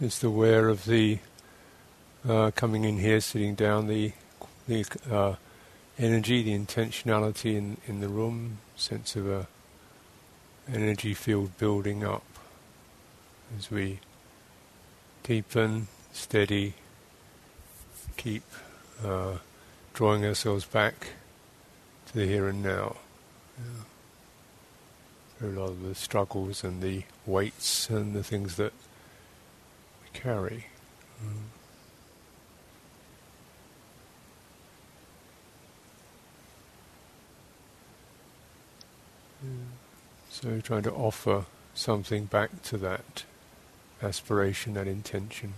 Just aware of the uh, coming in here, sitting down, the the uh, energy, the intentionality in, in the room, sense of a energy field building up as we deepen, steady, keep uh, drawing ourselves back to the here and now. Yeah. A lot of the struggles and the weights and the things that carry. Mm. So trying to offer something back to that aspiration, that intention.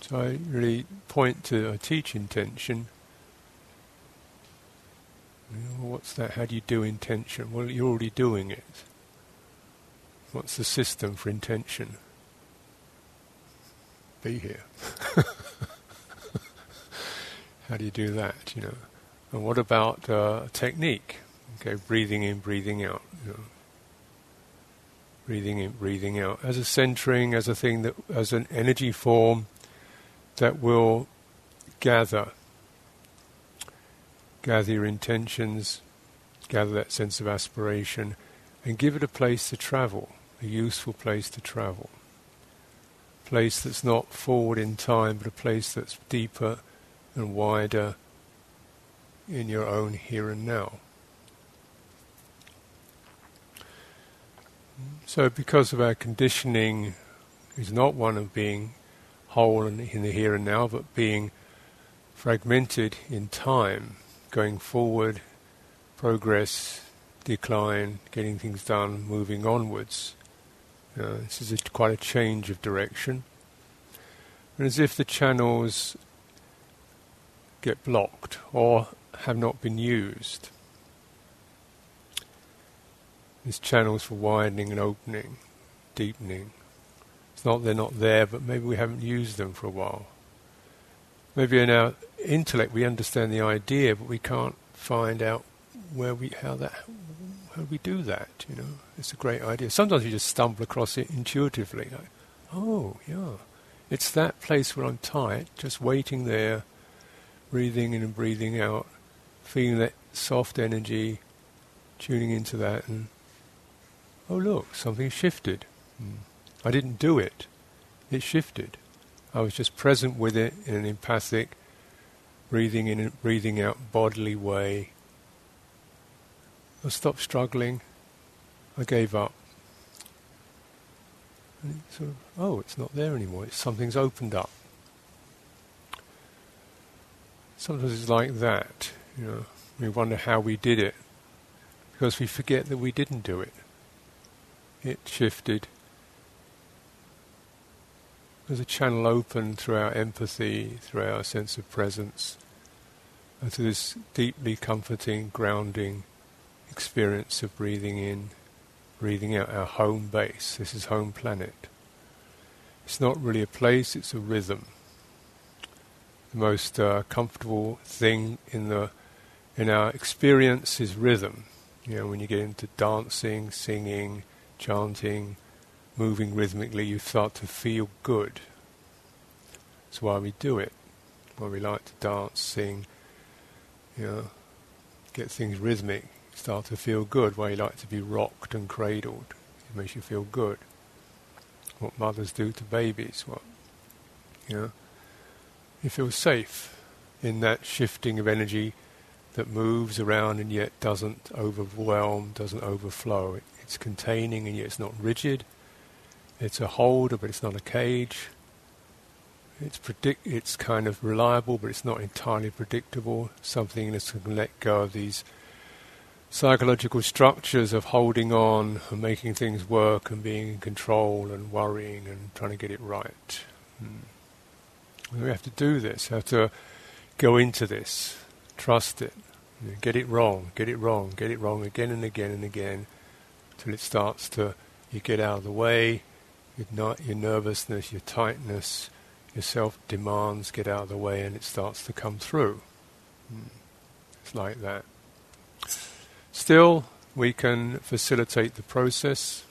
So I really point to a teach intention. You know, what's that? How do you do intention? Well, you're already doing it. What's the system for intention? Be here. How do you do that? You know. And what about uh, technique? Okay, breathing in, breathing out. You know. Breathing in, breathing out as a centering, as a thing that, as an energy form that will gather, gather your intentions, gather that sense of aspiration, and give it a place to travel, a useful place to travel. A Place that's not forward in time, but a place that's deeper and wider in your own here and now. So, because of our conditioning, is not one of being whole in, in the here and now, but being fragmented in time, going forward, progress, decline, getting things done, moving onwards. Uh, this is a, quite a change of direction. And as if the channels get blocked or have not been used. These channels for widening and opening, deepening. It's not they're not there, but maybe we haven't used them for a while. Maybe in our intellect we understand the idea, but we can't find out where we how that how do we do that. You know, it's a great idea. Sometimes you just stumble across it intuitively. Like, oh yeah, it's that place where I'm tight, just waiting there, breathing in and breathing out, feeling that soft energy, tuning into that, and oh look, something shifted. Mm. I didn't do it; it shifted. I was just present with it in an empathic, breathing in and breathing out bodily way. I stopped struggling. I gave up. And sort of, oh, it's not there anymore. It's, something's opened up. Sometimes it's like that. You know, we wonder how we did it because we forget that we didn't do it. It shifted. There's a channel open through our empathy, through our sense of presence, and to this deeply comforting, grounding experience of breathing in, breathing out our home base. This is home planet. It's not really a place, it's a rhythm. The most uh, comfortable thing in the in our experience is rhythm. You know, when you get into dancing, singing, chanting, moving rhythmically, you start to feel good. That's why we do it. Why we like to dance, sing, you know, get things rhythmic, start to feel good. Why you like to be rocked and cradled. It makes you feel good. What mothers do to babies, what, you know. You feel safe in that shifting of energy that moves around and yet doesn't overwhelm, doesn't overflow. It, it's containing and yet it's not rigid. It's a holder, but it's not a cage. It's predict. It's kind of reliable, but it's not entirely predictable. Something that can let go of these psychological structures of holding on and making things work and being in control and worrying and trying to get it right. Hmm. We have to do this. Have to go into this Trust it. Get it wrong, get it wrong, get it wrong again and again and again till it starts to, you get out of the way, your, your nervousness, your tightness, your self demands get out of the way and it starts to come through. Hmm. It's like that. Still, we can facilitate the process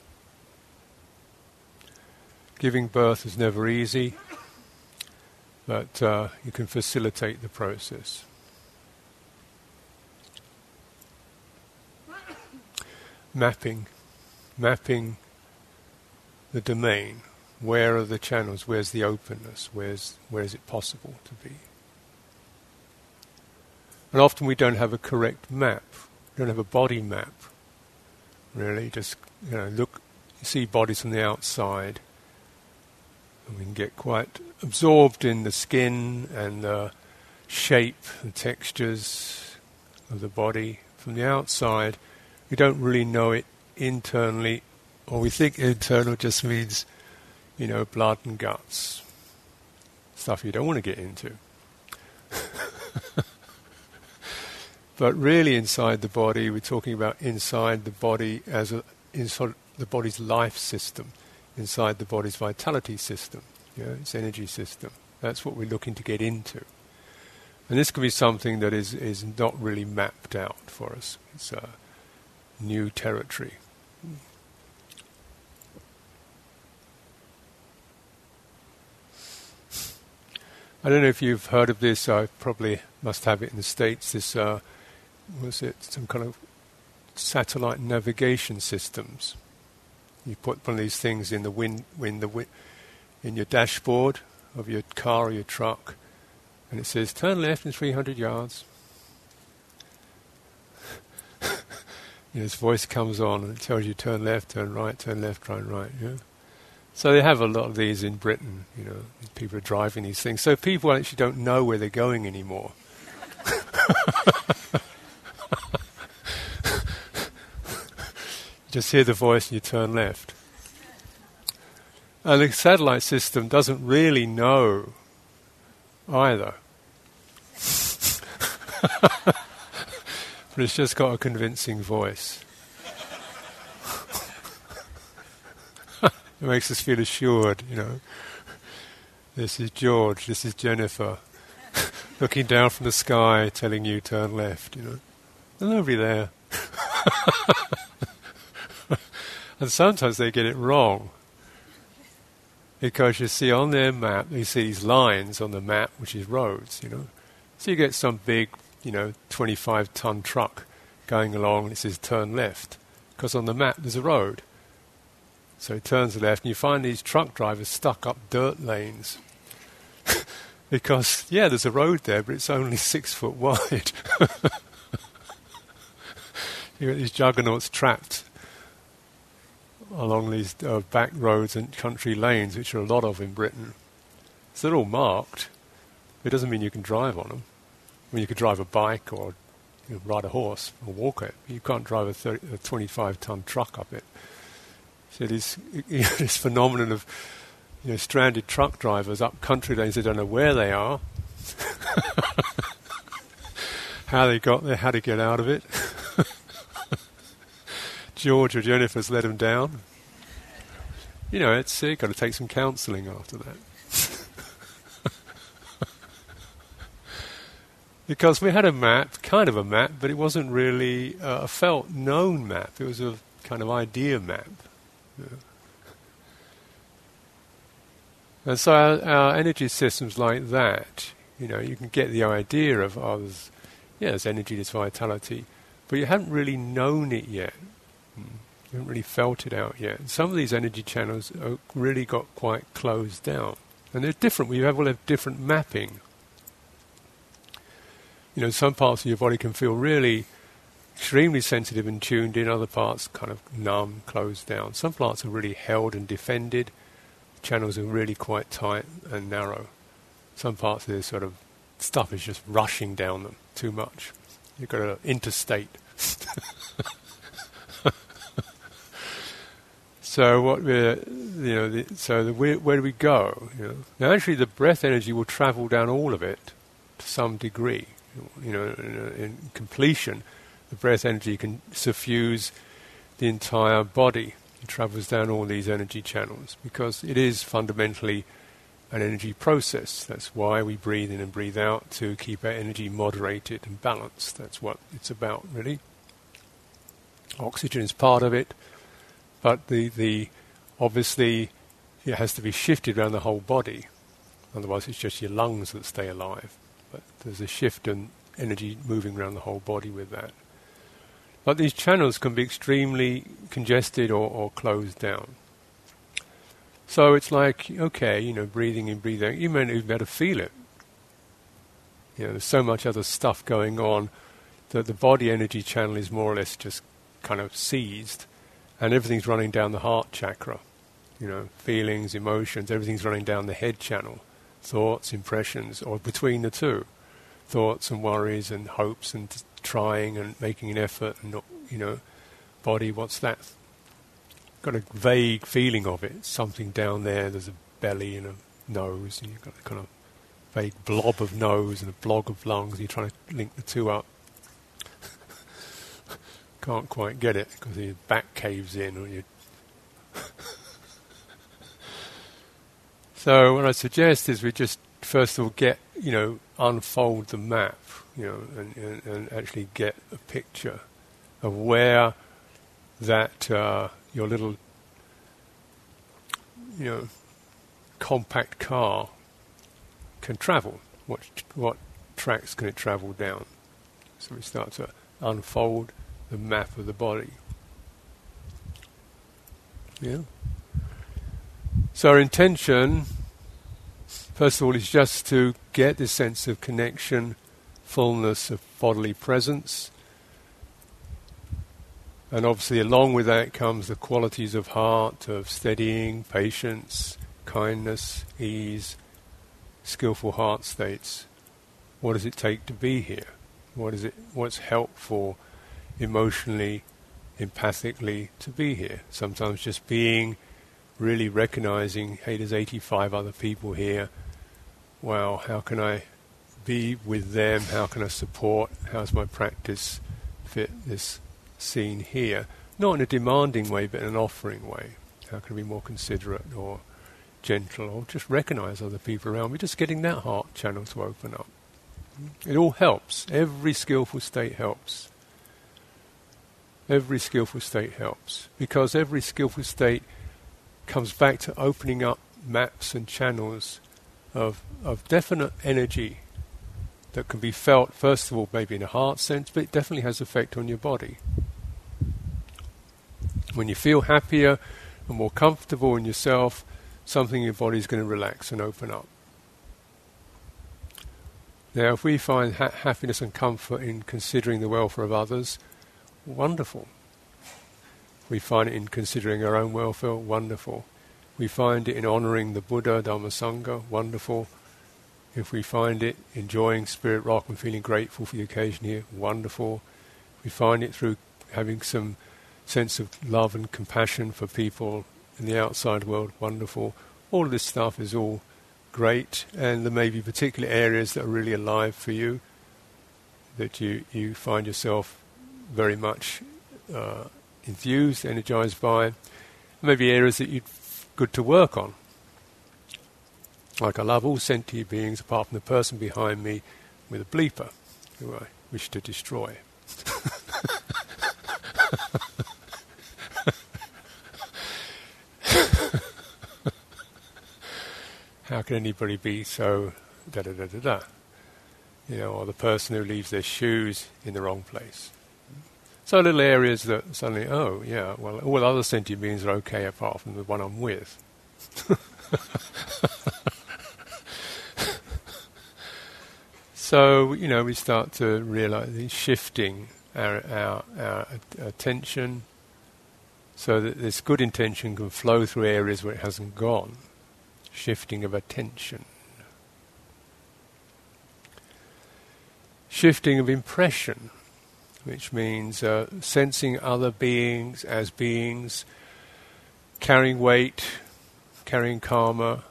Giving birth is never easy, but uh, you can facilitate the process. Mapping, mapping the domain. Where are the channels? Where's the openness? Where's where is it possible to be? And often we don't have a correct map. Don't have a body map. Really, just you know, look, see bodies from the outside, and we can get quite absorbed in the skin and the shape, the textures of the body from the outside. We don't really know it internally, or we think internal just means, you know, blood and guts, stuff you don't want to get into. But really, inside the body, we're talking about inside the body as a, inside the body's life system, inside the body's vitality system, its energy system. That's what we're looking to get into. And this can be something that is, is not really mapped out for us. It's a new territory. I don't know if you've heard of this. I probably must have it in the States. This uh, was it some kind of satellite navigation systems. You put one of these things in the wind, in the wind, in your dashboard of your car or your truck, and it says turn left in 300 yards. you this voice comes on and it tells you turn left, turn right, turn left, turn right. Yeah. So they have a lot of these in Britain. You know, people are driving these things. So people actually don't know where they're going anymore. just hear the voice and you turn left. And the satellite system doesn't really know either. but it's just got a convincing voice. it makes us feel assured, you know. This is George, this is Jennifer, looking down from the sky, telling you turn left, you know. There's nobody there. And sometimes they get it wrong. Because you see on their map, you see these lines on the map, which is roads, you know. So you get some big, you know, 25 ton truck going along and it says turn left. Because on the map there's a road. So it turns left and you find these truck drivers stuck up dirt lanes. because, yeah, there's a road there, but it's only six foot wide. you got these juggernauts trapped along these uh, back roads and country lanes, which are a lot of in Britain. So they're all marked. It doesn't mean you can drive on them. I mean, you could drive a bike or you know, ride a horse or walk it. You can't drive a, 30, a 25 ton truck up it. So this, this phenomenon of you know, stranded truck drivers up country lanes, they don't know where they are, how they got there, how to get out of it. George or Jennifer's let him down. You know, it's uh, got to take some counselling after that. because we had a map, kind of a map, but it wasn't really uh, a felt known map. It was a kind of idea map. And so our, our, energy systems like that, you know, you can get the idea of, oh, there's, yeah, there's energy, there's vitality, but you haven't really known it yet. You haven't really felt it out yet. Some of these energy channels really got quite closed down. And they're different. We have, all have different mapping. You know, some parts of your body can feel really extremely sensitive and tuned in, other parts kind of numb, closed down. Some parts are really held and defended. Channels are really quite tight and narrow. Some parts of this sort of stuff is just rushing down them too much. You've got an interstate. So what we're, you know, the, so the, where, where, do we go? You know? Now, actually, the breath energy will travel down all of it to some degree. You know, in, in completion, the breath energy can suffuse the entire body. It travels down all these energy channels because it is fundamentally an energy process. That's why we breathe in and breathe out to keep our energy moderated and balanced. That's what it's about, really. Oxygen is part of it. But the, the obviously it has to be shifted around the whole body. Otherwise, it's just your lungs that stay alive. But there's a shift in energy moving around the whole body with that. But these channels can be extremely congested or, or closed down. So it's like, okay, you know, breathing in, breathing out, you may not even be able to feel it. You know, there's so much other stuff going on that the body energy channel is more or less just kind of seized, and everything's running down the heart chakra. You know, feelings, emotions, everything's running down the head channel, thoughts, impressions, or between the two, thoughts and worries and hopes and trying and making an effort and not, you know, body, what's that? Got a vague feeling of it, something down there, there's a belly and a nose, and you've got a kind of vague blob of nose and a blob of lungs, and you're trying to link the two up. Can't quite get it because your back caves in or you. so what I suggest is we just first of all get you know unfold the map you know and, and, and actually get a picture of where that uh, your little you know compact car can travel. What what tracks can it travel down? So we start to unfold the map of the body. Yeah. So our intention, first of all, is just to get this sense of connection, fullness of bodily presence. And obviously, along with that comes the qualities of heart, of steadying, patience, kindness, ease, skillful heart states. What does it take to be here? What is it? What's helpful emotionally, empathically to be here. Sometimes just being, really recognizing, hey, there's 85 other people here. Wow, how can I be with them? How can I support? How's my practice fit this scene here? Not in a demanding way, but in an offering way. How can I be more considerate or gentle or just recognize other people around me? Just getting that heart channel to open up. It all helps. Every skillful state helps. Every skillful state helps because every skillful state comes back to opening up maps and channels of, of definite energy that can be felt, first of all, maybe in a heart sense, but it definitely has effect on your body. When you feel happier and more comfortable in yourself, something in your body is going to relax and open up. Now, if we find ha- happiness and comfort in considering the welfare of others, wonderful. We find it in considering our own welfare, wonderful. We find it in honouring the Buddha, Dhamma Sangha, wonderful. If we find it enjoying Spirit Rock and feeling grateful for the occasion here, wonderful. We find it through having some sense of love and compassion for people in the outside world, wonderful. All of this stuff is all great, and there may be particular areas that are really alive for you that you, you find yourself very much uh, enthused, energized by. Maybe areas that you'd good to work on. Like I love all sentient beings apart from the person behind me with a bleeper who I wish to destroy. How can anybody be so da da da da da? You know, or the person who leaves their shoes in the wrong place. So little areas that suddenly, oh yeah, well, all the other sentient beings are okay apart from the one I'm with. so you know, we start to realize shifting our, our, our attention, so that this good intention can flow through areas where it hasn't gone. Shifting of attention. Shifting of impression which means uh, sensing other beings as beings, carrying weight, carrying karma,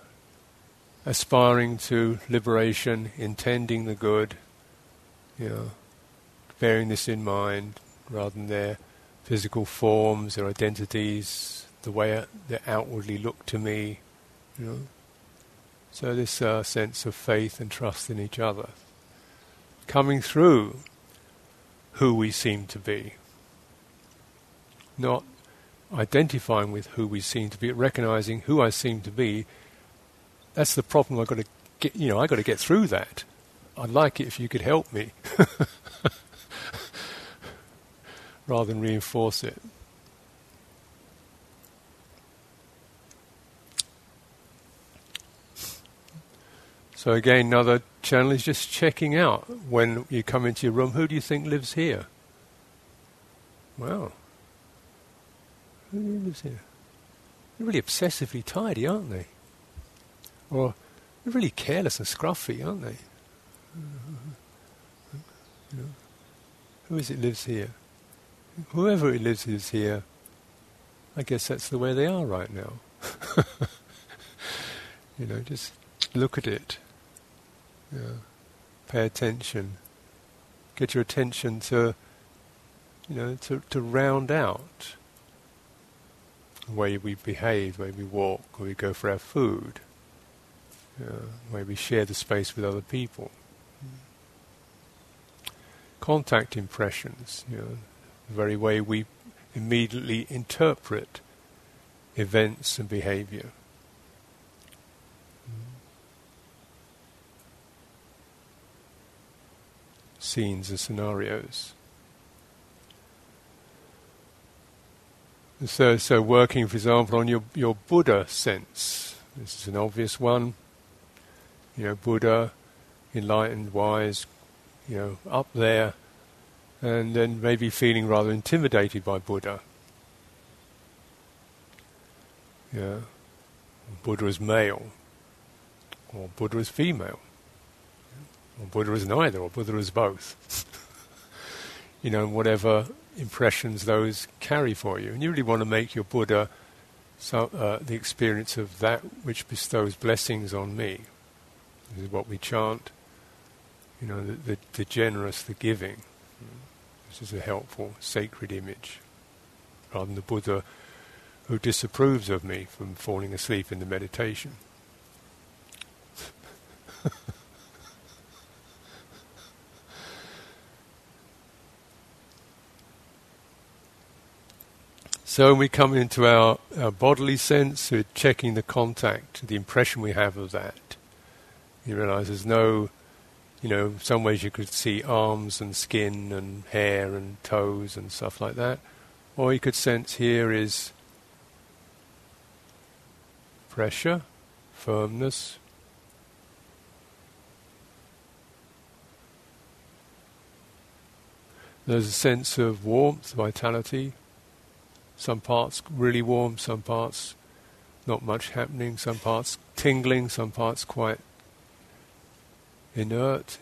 aspiring to liberation, intending the good, you know, bearing this in mind rather than their physical forms, their identities, the way they outwardly look to me, you know. So this uh, sense of faith and trust in each other coming through who we seem to be. Not identifying with who we seem to be, recognizing who I seem to be, that's the problem I've got to get, you know, I've got to get through that. I'd like it if you could help me rather than reinforce it. So again, another channel is just checking out when you come into your room, who do you think lives here? Well, who lives here? They're really obsessively tidy, aren't they? Or they're really careless and scruffy, aren't they? Mm-hmm. You know, who is it lives here? Whoever it lives is here. I guess that's the way they are right now. you know, just look at it. Yeah. Pay attention. Get your attention to, you know, to, to round out the way we behave, the way we walk, the way we go for our food, yeah, the way we share the space with other people. Contact impressions, you know, the very way we immediately interpret events and behavior. Scenes and scenarios. So, so working, for example, on your, your Buddha sense. This is an obvious one. You know, Buddha, enlightened, wise, you know, up there, and then maybe feeling rather intimidated by Buddha. Yeah. Buddha is male, or Buddha is female. Buddha is neither, or Buddha is both. you know, whatever impressions those carry for you. And you really want to make your Buddha so, uh, the experience of that which bestows blessings on me. This is what we chant. You know, the, the, the generous, the giving. This is a helpful, sacred image. Rather than the Buddha who disapproves of me from falling asleep in the meditation. So when we come into our, our bodily sense, we're checking the contact, the impression we have of that. You realize there's no, you know, some ways you could see arms and skin and hair and toes and stuff like that. Or you could sense here is pressure, firmness. There's a sense of warmth, vitality, some parts really warm, some parts not much happening, some parts tingling, some parts quite inert.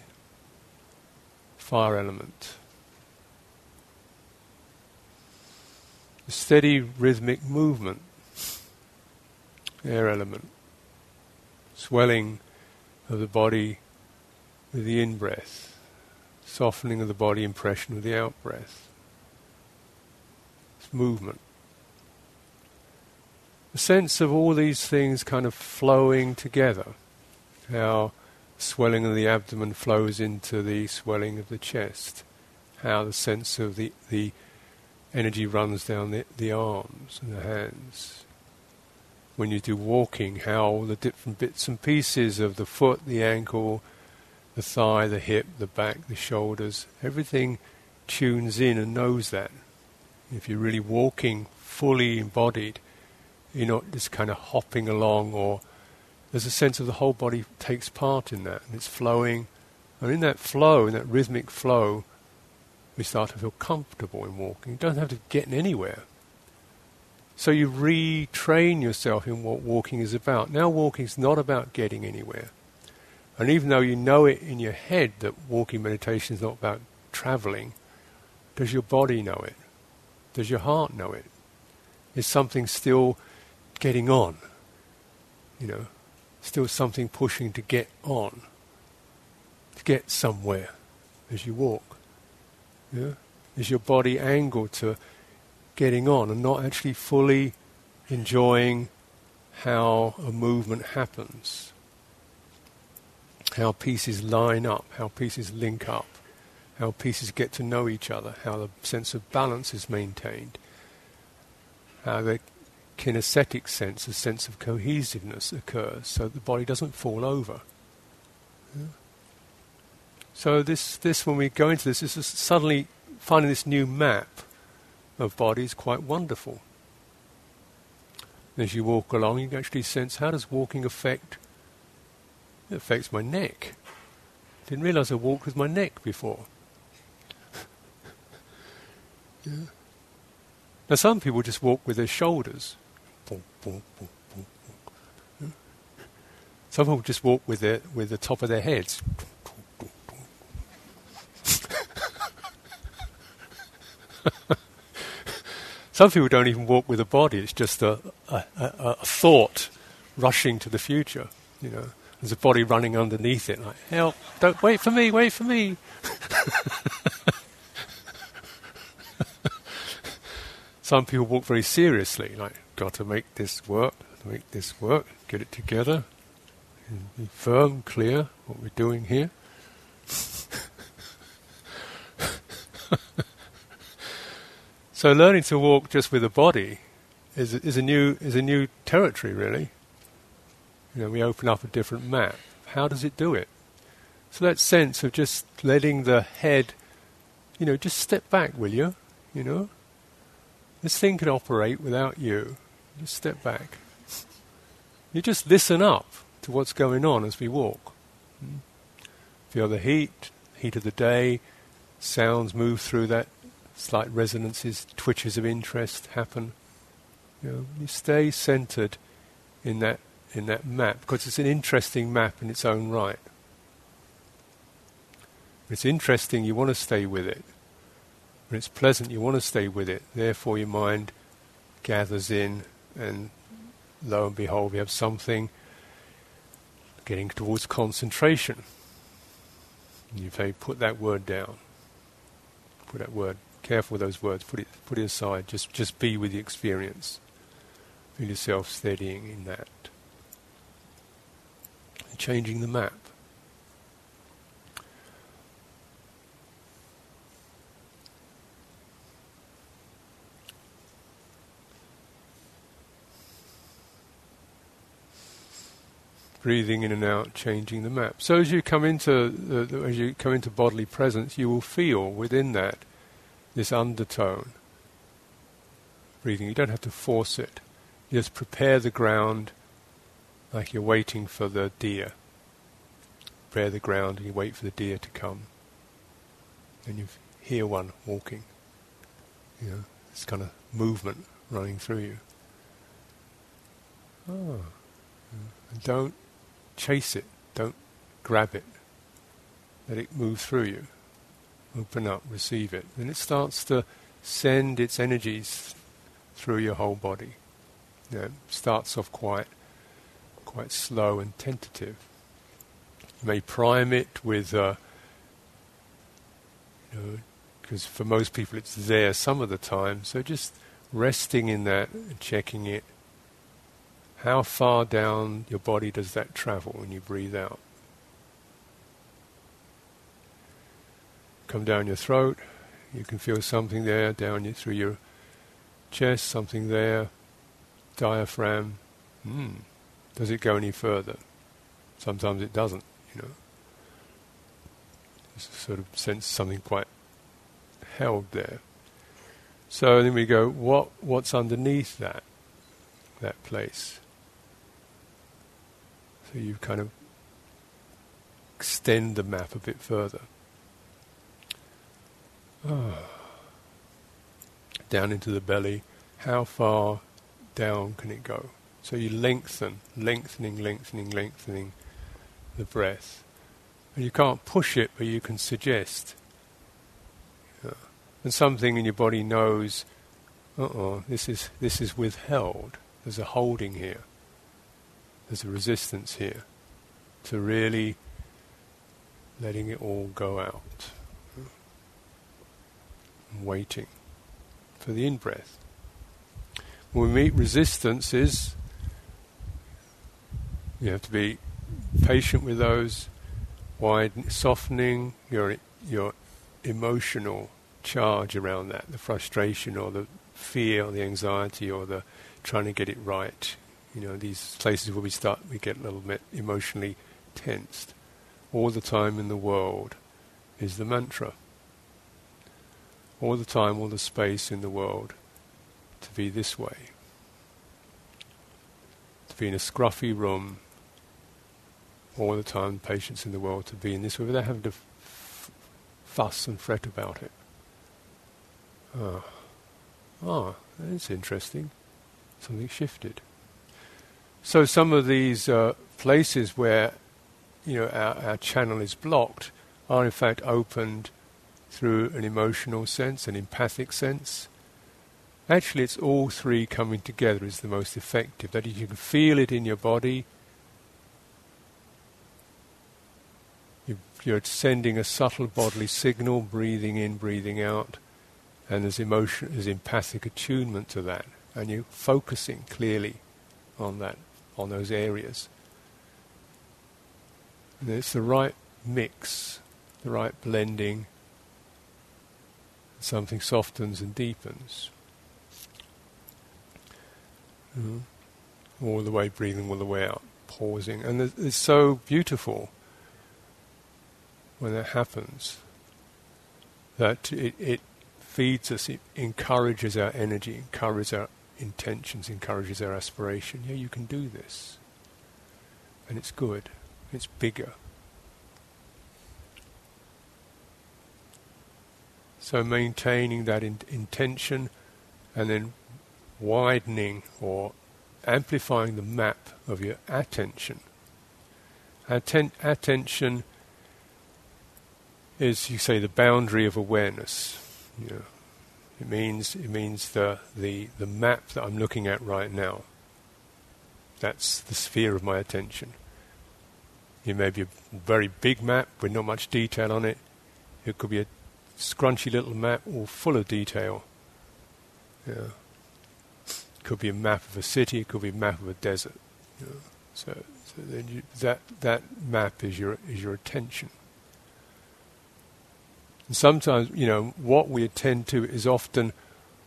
Fire element. A steady rhythmic movement. Air element. Swelling of the body with the in breath. Softening of the body impression with the out breath. It's movement the sense of all these things kind of flowing together. How swelling of the abdomen flows into the swelling of the chest. How the sense of the, the energy runs down the, the arms and the hands. When you do walking, how all the different bits and pieces of the foot, the ankle, the thigh, the hip, the back, the shoulders, everything tunes in and knows that. If you're really walking fully embodied, you're not just kind of hopping along, or there's a sense of the whole body takes part in that, and it's flowing. And in that flow, in that rhythmic flow, we start to feel comfortable in walking. You don't have to get anywhere. So you retrain yourself in what walking is about. Now walking is not about getting anywhere. And even though you know it in your head that walking meditation is not about traveling, does your body know it? Does your heart know it? Is something still getting on. You know, still something pushing to get on, to get somewhere as you walk. Yeah? Is your body angled to getting on and not actually fully enjoying how a movement happens, how pieces line up, how pieces link up, how pieces get to know each other, how the sense of balance is maintained how the kinesthetic sense, a sense of cohesiveness occurs, so the body doesn't fall over. Yeah. So this, this, when we go into this, is suddenly finding this new map of body is quite wonderful. As you walk along, you can actually sense how does walking affect? It affects my neck. Didn't realise I walked with my neck before. yeah. Now some people just walk with their shoulders. Some people just walk with their with the top of their heads. Some people don't even walk with a body, it's just a, a, a, a, thought rushing to the future. You know, there's a body running underneath it, like, help, don't wait for me, wait for me. Some people walk very seriously, like, got to make this work, make this work, get it together, be firm, clear, what we're doing here. So learning to walk just with a body is is a new is a new territory really. You know, we open up a different map. How does it do it? So that sense of just letting the head, you know, just step back, will you? You know, this thing can operate without you. Just step back. You just listen up to what's going on as we walk. Feel the heat, heat of the day, sounds move through that slight resonances, twitches of interest happen. You, know, you stay centered in that in that map because it's an interesting map in its own right. It's interesting, you want to stay with it. When it's pleasant, you want to stay with it. Therefore, your mind gathers in, and lo and behold, we have something getting towards concentration. You say, put that word down. Put that word careful with those words. Put it put it aside. Just just be with the experience. Feel yourself steadying in that. Changing the map. Breathing in and out, changing the map. So as you come into the, as you come into bodily presence, you will feel within that this undertone. Breathing, you don't have to force it. You just prepare the ground like you're waiting for the deer. Prepare the ground and you wait for the deer to come. And you hear one walking. You know, this kind of movement running through you. Oh. And don't chase it. Don't grab it. Let it move through you open up, receive it. And it starts to send its energies through your whole body. You know, it starts off quite, quite slow and tentative. You may prime it with, uh, you know, because for most people it's there some of the time. So just resting in that and checking it. How far down your body does that travel when you breathe out? come down your throat. You can feel something there down your, through your chest, something there, diaphragm. Hmm. Does it go any further? Sometimes it doesn't, you know. Just sort of sense something quite held there. So then we go, what what's underneath that that place? So you kind of extend the map a bit further. Oh. Down into the belly. How far down can it go? So you lengthen, lengthening, lengthening, lengthening the breath. And you can't push it, but you can suggest. Yeah. And something in your body knows, uh-oh, this is, this is withheld. There's a holding here. There's a resistance here to really letting it all go out waiting for the in breath. When we meet resistances, you have to be patient with those, wide, softening your your emotional charge around that, the frustration or the fear or the anxiety or the trying to get it right. You know, these places where we start, we get a little bit emotionally tensed. All the time in the world is the mantra. All the time, all the space in the world to be this way. To be in a scruffy room all the time, patience in the world to be in this way without having to f- fuss and fret about it. Ah, ah, that's interesting. Something shifted. So some of these uh, places where you know our, our channel is blocked are in fact opened through an emotional sense, an empathic sense. Actually, it's all three coming together is the most effective. That you can feel it in your body. You're sending a subtle bodily signal, breathing in, breathing out, and there's emotion, there's empathic attunement to that, and you're focusing clearly on that, on those areas. And it's the right mix, the right blending. Something softens and deepens. Mm-hmm. All the way breathing all the way out, pausing, and it's so beautiful when that happens that it, it feeds us, it encourages our energy, encourages our intentions, encourages their aspiration. Yeah, you can do this. And it's good. It's bigger. So maintaining that in- intention and then widening or amplifying the map of your attention. Atten- attention is, you say, the boundary of awareness. Know, it means it means the, the the map that I'm looking at right now. That's the sphere of my attention. It may be a very big map with not much detail on it. It could be a scrunchy little map all full of detail. Yeah. It could be a map of a city. It could be a map of a desert. Know. So, so you, that that map is your is your attention. And sometimes, you know, what we attend to is often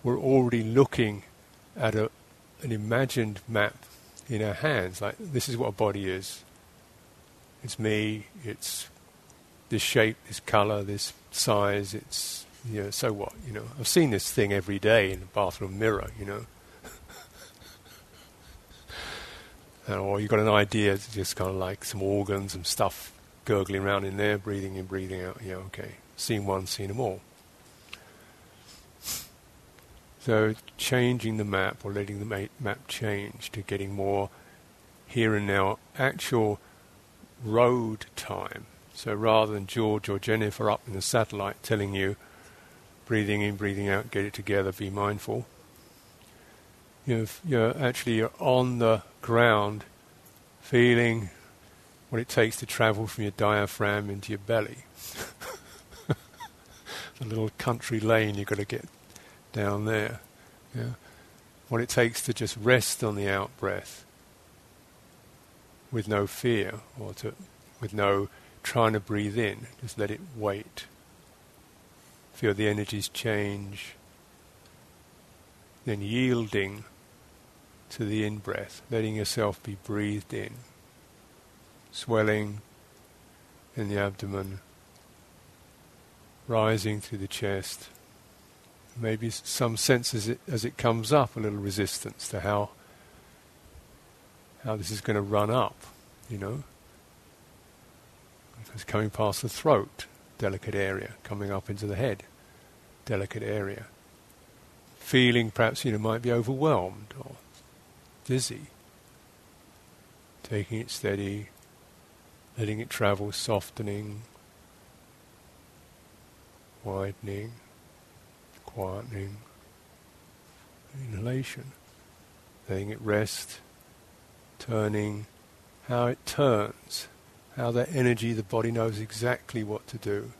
we're already looking at a, an imagined map in our hands. Like, this is what a body is. It's me, it's this shape, this color, this size, it's, you know, so what, you know. I've seen this thing every day in the bathroom mirror, you know. Oh, or you've got an idea, it's just kind of like some organs, some stuff gurgling around in there, breathing in, breathing out, yeah, okay seen one, seen them all. So changing the map or letting the map change to getting more here and now actual road time. So rather than George or Jennifer up in the satellite telling you breathing in, breathing out, get it together, be mindful. you you're actually you're on the ground feeling what it takes to travel from your diaphragm into your belly. the little country lane you've got to get down there. Yeah. What it takes to just rest on the out breath with no fear or to with no trying to breathe in, just let it wait. Feel the energies change. Then yielding to the in breath, letting yourself be breathed in. Swelling in the abdomen rising through the chest. Maybe some sense as it, as it comes up, a little resistance to how how this is going to run up, you know. It's coming past the throat, delicate area, coming up into the head, delicate area. Feeling perhaps, you know, might be overwhelmed or dizzy. Taking it steady, letting it travel, softening, widening, quietening, inhalation, letting it rest, turning, how it turns, how that energy, the body knows exactly what to do.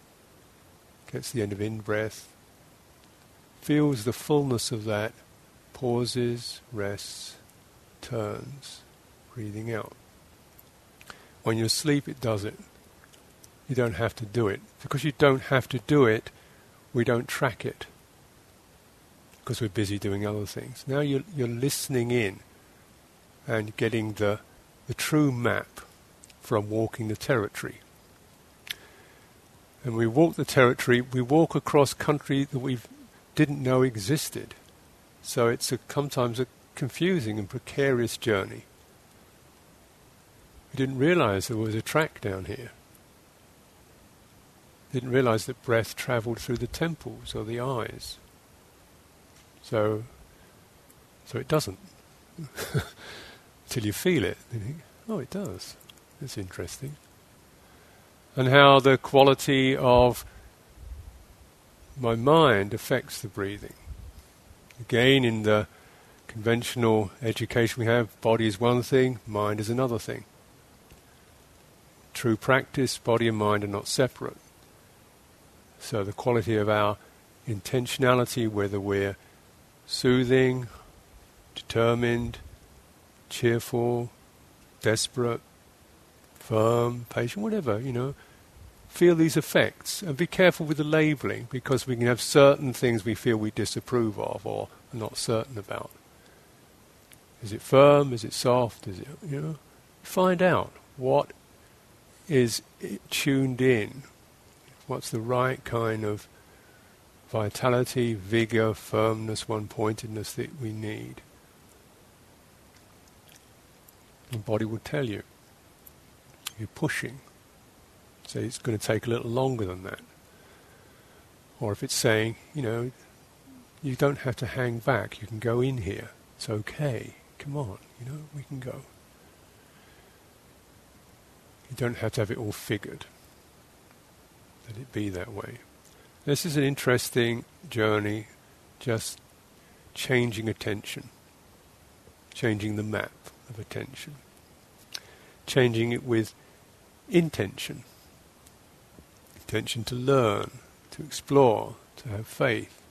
Gets the end of in breath, feels the fullness of that, pauses, rests, turns, breathing out. When you're asleep, it does it. You don't have to do it. Because you don't have to do it, we don't track it. because we're busy doing other things. Now you're, you're listening in and getting the, the true map from walking the territory. And we walk the territory, we walk across country that we didn't know existed. So it's a, sometimes a confusing and precarious journey. We didn't realize there was a track down here. Didn't realize that breath traveled through the temples or the eyes. So, so it doesn't. Till you feel it, you think, oh, it does. That's interesting. And how the quality of my mind affects the breathing. Again, in the conventional education we have, body is one thing, mind is another thing. True practice, body and mind are not separate. So the quality of our intentionality, whether we're soothing, determined, cheerful, desperate, firm, patient, whatever, you know, feel these effects and be careful with the labeling because we can have certain things we feel we disapprove of or are not certain about. Is it firm? Is it soft? Is it, you know? Find out what is tuned in. What's the right kind of vitality, vigor, firmness, one pointedness that we need. The body will tell you. You're pushing. So it's going to take a little longer than that. Or if it's saying, you know, you don't have to hang back, you can go in here. It's okay. Come on, you know, we can go. You don't have to have it all figured. Let it be that way. This is an interesting journey, just changing attention, changing the map of attention, changing it with intention. Intention to learn, to explore, to have faith,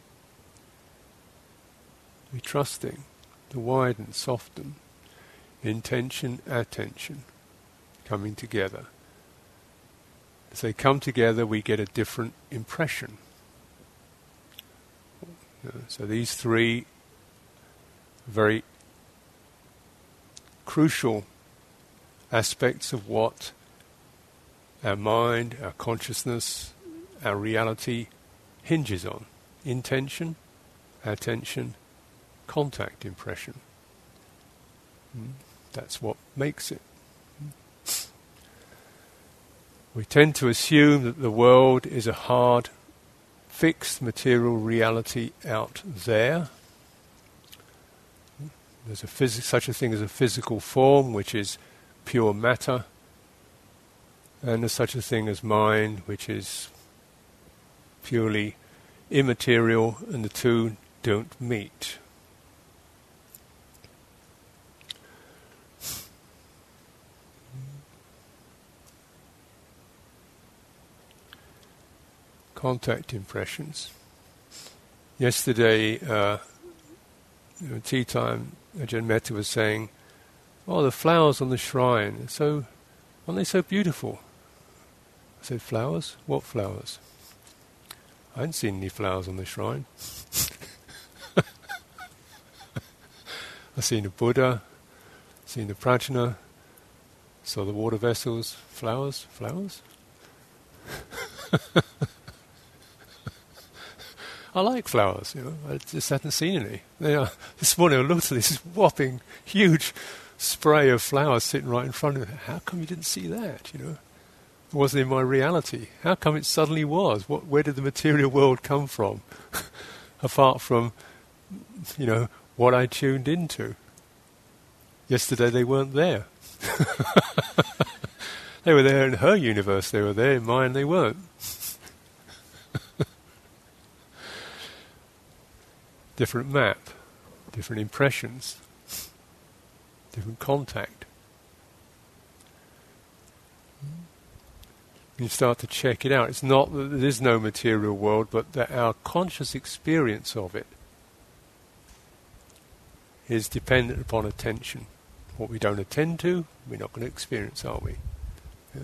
to be trusting, to widen, soften. Intention, attention, coming together. As they come together, we get a different impression. So these three very crucial aspects of what our mind, our consciousness, our reality hinges on. Intention, attention, contact impression. Hmm? That's what makes it. We tend to assume that the world is a hard, fixed material reality out there. There's a phys- such a thing as a physical form, which is pure matter, and there's such a thing as mind, which is purely immaterial, and the two don't meet. Contact impressions. Yesterday, uh, tea time, Ajahn Mehta was saying, "Oh, the flowers on the shrine, so aren't they so beautiful?" I said, "Flowers? What flowers?" I hadn't seen any flowers on the shrine. I've seen the Buddha, seen the Prajna, saw the water vessels, flowers, flowers. I like flowers, you know. I just hadn't seen any. You know, this morning I looked at this whopping, huge spray of flowers sitting right in front of me. How come you didn't see that, you know? It wasn't in my reality. How come it suddenly was? What, where did the material world come from? Apart from, you know, what I tuned into. Yesterday they weren't there. they were there in her universe, they were there in mine, they weren't. Different map, different impressions, different contact. You start to check it out. It's not that there is no material world, but that our conscious experience of it is dependent upon attention. What we don't attend to, we're not going to experience, are we? Yeah?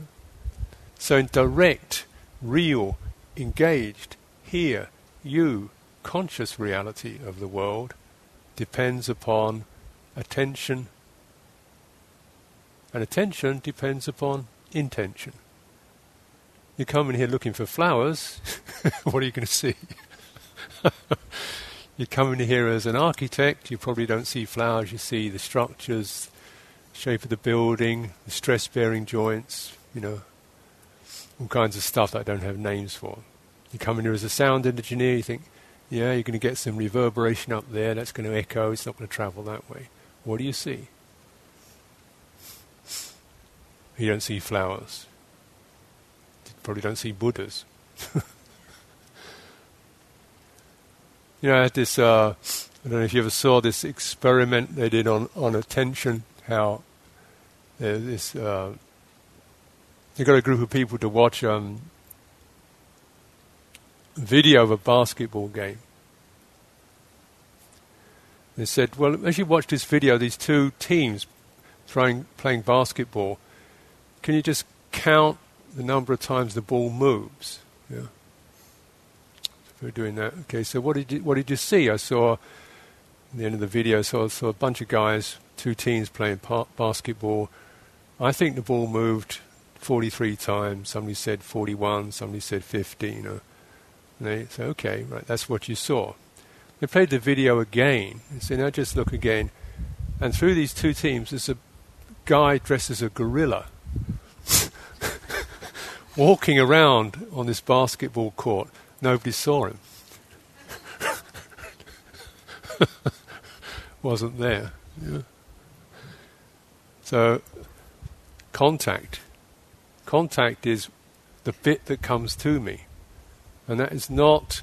So, in direct, real, engaged, here, you, conscious reality of the world depends upon attention, and attention depends upon intention. You come in here looking for flowers, what are you going to see? you come in here as an architect, you probably don't see flowers, you see the structures, shape of the building, the stress bearing joints, you know, all kinds of stuff that I don't have names for. You come in here as a sound engineer, you think, yeah, you're going to get some reverberation up there, that's going to echo, it's not going to travel that way. What do you see? You don't see flowers. You probably don't see Buddhas. you know, I had this, uh, I don't know if you ever saw this experiment they did on, on attention, how this, uh, they got a group of people to watch um, video of a basketball game. They said, well, as you watch this video, these two teams throwing, playing basketball, can you just count the number of times the ball moves? Yeah. If we're doing that, okay. So what did you what did you see? I saw the end of the video, so I saw a bunch of guys, two teams playing pa- basketball. I think the ball moved 43 times. Somebody said 41. Somebody said 15. You know. And they say, okay, right, that's what you saw. They played the video again. They say, now just look again. And through these two teams, there's a guy dressed as a gorilla walking around on this basketball court. Nobody saw him. Wasn't there. Yeah. So, contact. Contact is the bit that comes to me. And that is not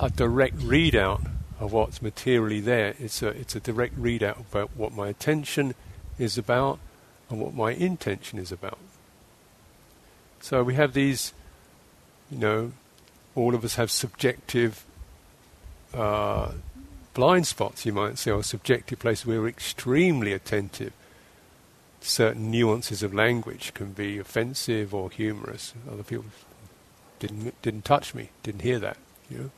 a direct readout of what's materially there. It's a, it's a direct readout about what my attention is about and what my intention is about. So we have these, you know, all of us have subjective uh, blind spots, you might say, or subjective places where we're extremely attentive. Certain nuances of language can be offensive or humorous. Other people didn't didn't touch me, didn't hear that. You know.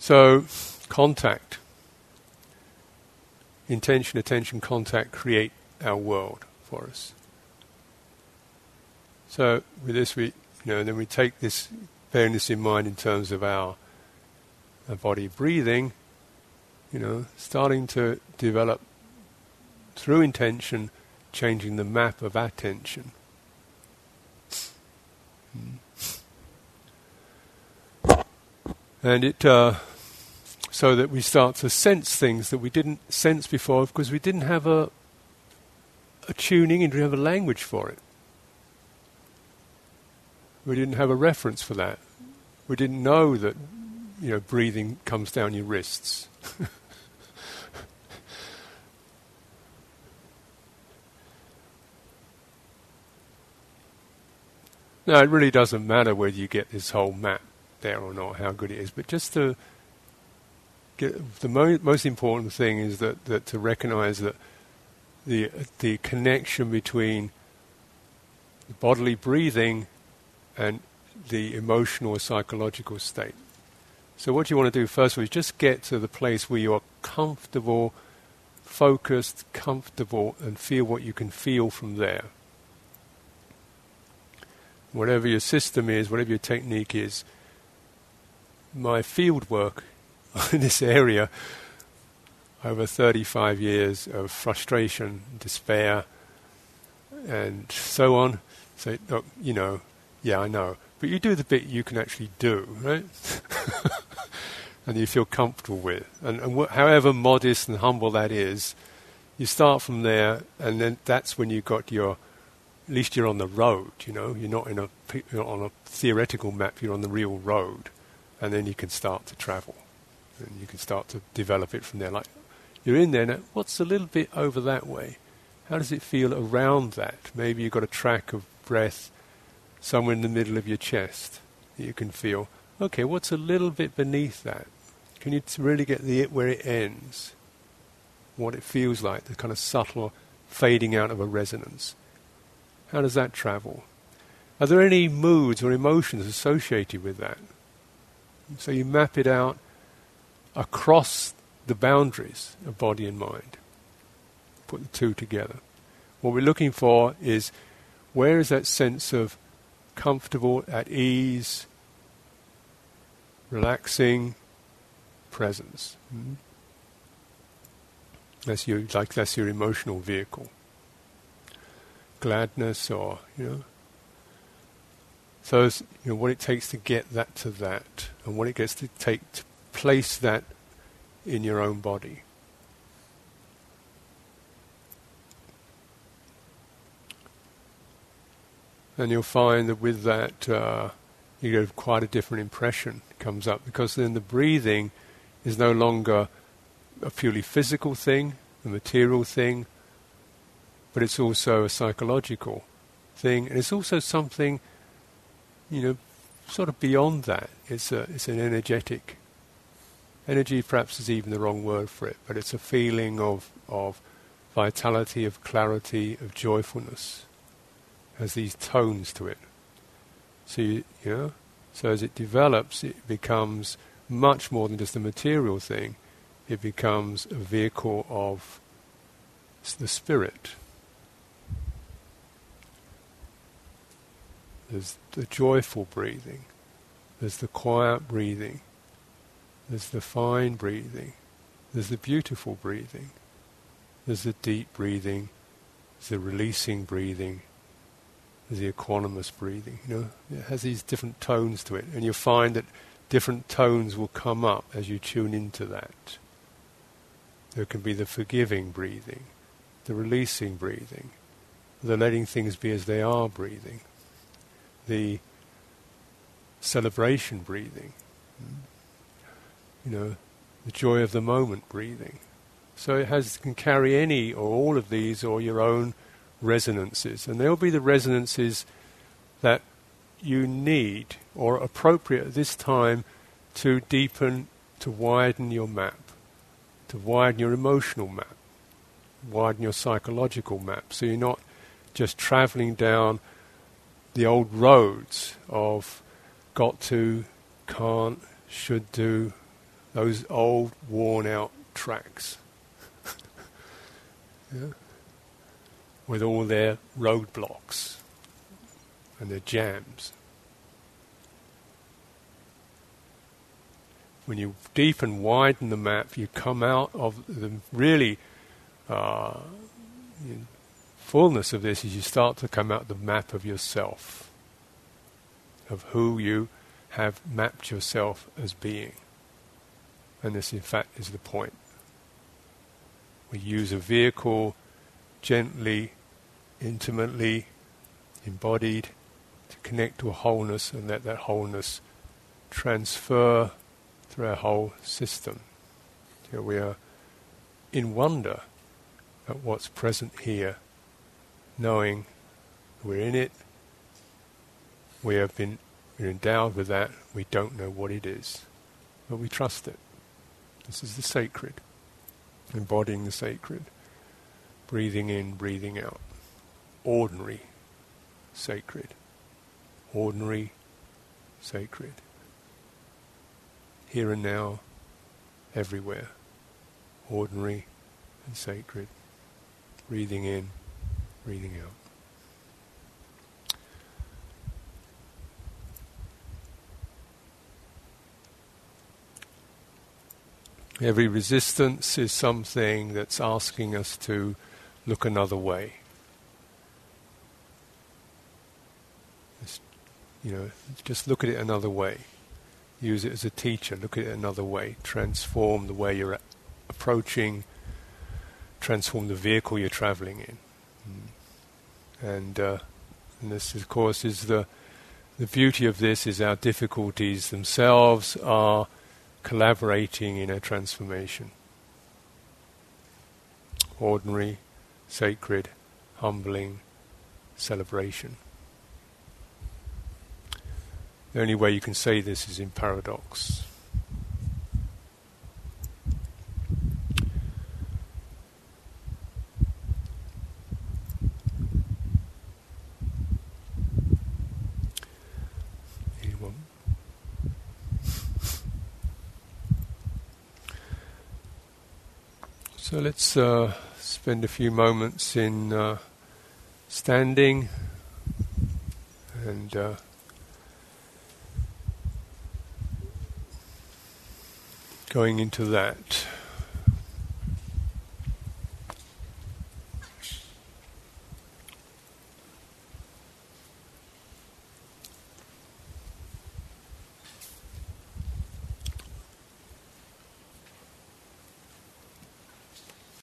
So, contact, intention, attention, contact create our world for us. So, with this, we, you know, then we take this, bearing this in mind in terms of our, our body breathing, you know, starting to develop through intention, changing the map of attention. And it, uh, so that we start to sense things that we didn't sense before because we didn't have a, a tuning and we have a language for it. We didn't have a reference for that. We didn't know that, you know, breathing comes down your wrists. No, it really doesn't matter whether you get this whole map there or not, how good it is, but just to get the mo- most important thing is that, that to recognize that the the connection between bodily breathing and the emotional or psychological state. So what you want to do first of all is just get to the place where you are comfortable, focused, comfortable, and feel what you can feel from there whatever your system is, whatever your technique is, my field work in this area over 35 years of frustration, despair, and so on. So, look, you know, yeah, I know. But you do the bit you can actually do, right? and you feel comfortable with. And, and wh- however modest and humble that is, you start from there, and then that's when you've got your at least you're on the road. You know, you're not in a you're on a theoretical map. You're on the real road, and then you can start to travel, and you can start to develop it from there. Like you're in there now. What's a little bit over that way? How does it feel around that? Maybe you've got a track of breath somewhere in the middle of your chest that you can feel. Okay, what's a little bit beneath that? Can you really get the it where it ends? What it feels like, the kind of subtle fading out of a resonance. How does that travel? Are there any moods or emotions associated with that? So you map it out across the boundaries of body and mind. Put the two together. What we're looking for is where is that sense of comfortable, at ease, relaxing presence. Mm-hmm. That's your like that's your emotional vehicle. Gladness, or you know. So you know what it takes to get that to that, and what it gets to take to place that in your own body. And you'll find that with that, uh, you get quite a different impression comes up because then the breathing is no longer a purely physical thing, a material thing, but it's also a psychological thing, and it's also something, you know, sort of beyond that. It's a, it's an energetic. Energy, perhaps, is even the wrong word for it, but it's a feeling of of vitality, of clarity, of joyfulness. It Has these tones to it. So you, you know, so as it develops, it becomes much more than just a material thing. It becomes a vehicle of the spirit. There's the joyful breathing. There's the quiet breathing. There's the fine breathing. There's the beautiful breathing. There's the deep breathing. There's the releasing breathing There's the equanimous breathing. You know, it has these different tones to it, and you'll find that different tones will come up as you tune into that. There can be the forgiving breathing, the releasing breathing, the letting things be as they are breathing, the celebration breathing, you know, the joy of the moment breathing. So it has can carry any or all of these or your own resonances. And they'll be the resonances that you need or appropriate at this time to deepen, to widen your map, to widen your emotional map, widen your psychological map. So you're not just traveling down the old roads of got to, can't, should do, those old worn out tracks. yeah? with all their roadblocks and their jams. When you deepen, and widen the map, you come out of the really uh, fullness of this as you start to come out the map of yourself, of who you have mapped yourself as being. And this, in fact, is the point. We use a vehicle gently intimately embodied to connect to a wholeness and let that wholeness transfer through our whole system. Here we are in wonder at what's present here, knowing we're in it, we have been we're endowed with that, we don't know what it is, but we trust it. This is the sacred, embodying the sacred, breathing in, breathing out ordinary, sacred. Ordinary, sacred. Here and now, everywhere. Ordinary and sacred. Breathing in, breathing out. Every resistance is something that's asking us to look another way. You know, just look at it another way. Use it as a teacher. Look at it another way. Transform the way you're approaching. Transform the vehicle you're traveling in. And, uh, and this, of course, is the the beauty of this is our difficulties themselves are collaborating in a transformation. Ordinary, sacred, humbling, celebration. The only way you can say this is in paradox. So let's uh, spend a few moments in uh, standing and uh, going into that.